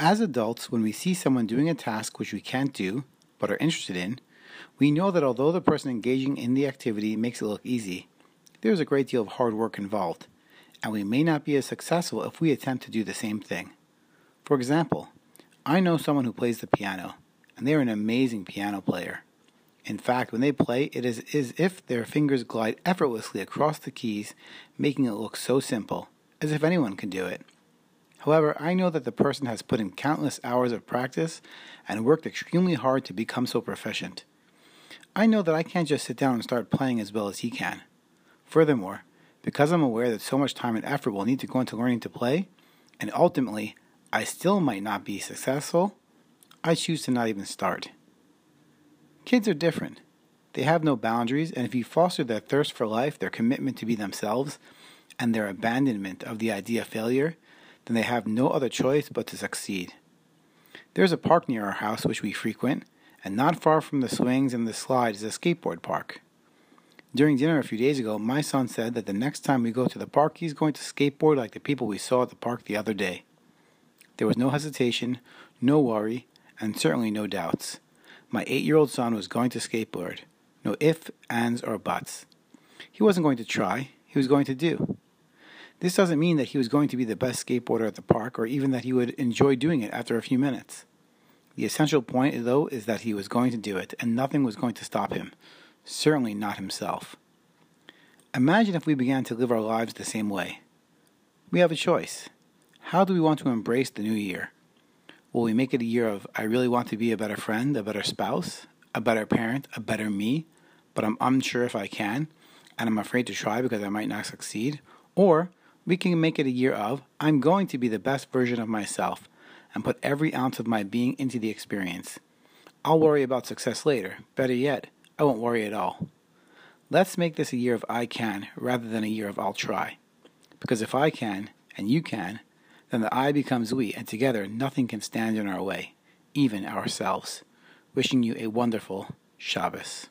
As adults, when we see someone doing a task which we can't do but are interested in, we know that although the person engaging in the activity makes it look easy, there is a great deal of hard work involved, and we may not be as successful if we attempt to do the same thing. For example, I know someone who plays the piano, and they are an amazing piano player. In fact, when they play, it is as if their fingers glide effortlessly across the keys, making it look so simple, as if anyone could do it. However, I know that the person has put in countless hours of practice and worked extremely hard to become so proficient. I know that I can't just sit down and start playing as well as he can. Furthermore, because I'm aware that so much time and effort will need to go into learning to play, and ultimately I still might not be successful, I choose to not even start. Kids are different. They have no boundaries, and if you foster their thirst for life, their commitment to be themselves, and their abandonment of the idea of failure, then they have no other choice but to succeed. There is a park near our house which we frequent, and not far from the swings and the slides is a skateboard park. During dinner a few days ago, my son said that the next time we go to the park, he's going to skateboard like the people we saw at the park the other day. There was no hesitation, no worry, and certainly no doubts. My eight year old son was going to skateboard. No ifs, ands, or buts. He wasn't going to try, he was going to do. This doesn't mean that he was going to be the best skateboarder at the park or even that he would enjoy doing it after a few minutes. The essential point, though, is that he was going to do it, and nothing was going to stop him, certainly not himself. Imagine if we began to live our lives the same way. We have a choice. How do we want to embrace the new year? Will we make it a year of, I really want to be a better friend, a better spouse, a better parent, a better me, but I'm unsure if I can, and I'm afraid to try because I might not succeed? Or we can make it a year of, I'm going to be the best version of myself and put every ounce of my being into the experience. I'll worry about success later. Better yet, I won't worry at all. Let's make this a year of I can rather than a year of I'll try. Because if I can, and you can, then the I becomes we, and together nothing can stand in our way, even ourselves. Wishing you a wonderful Shabbos.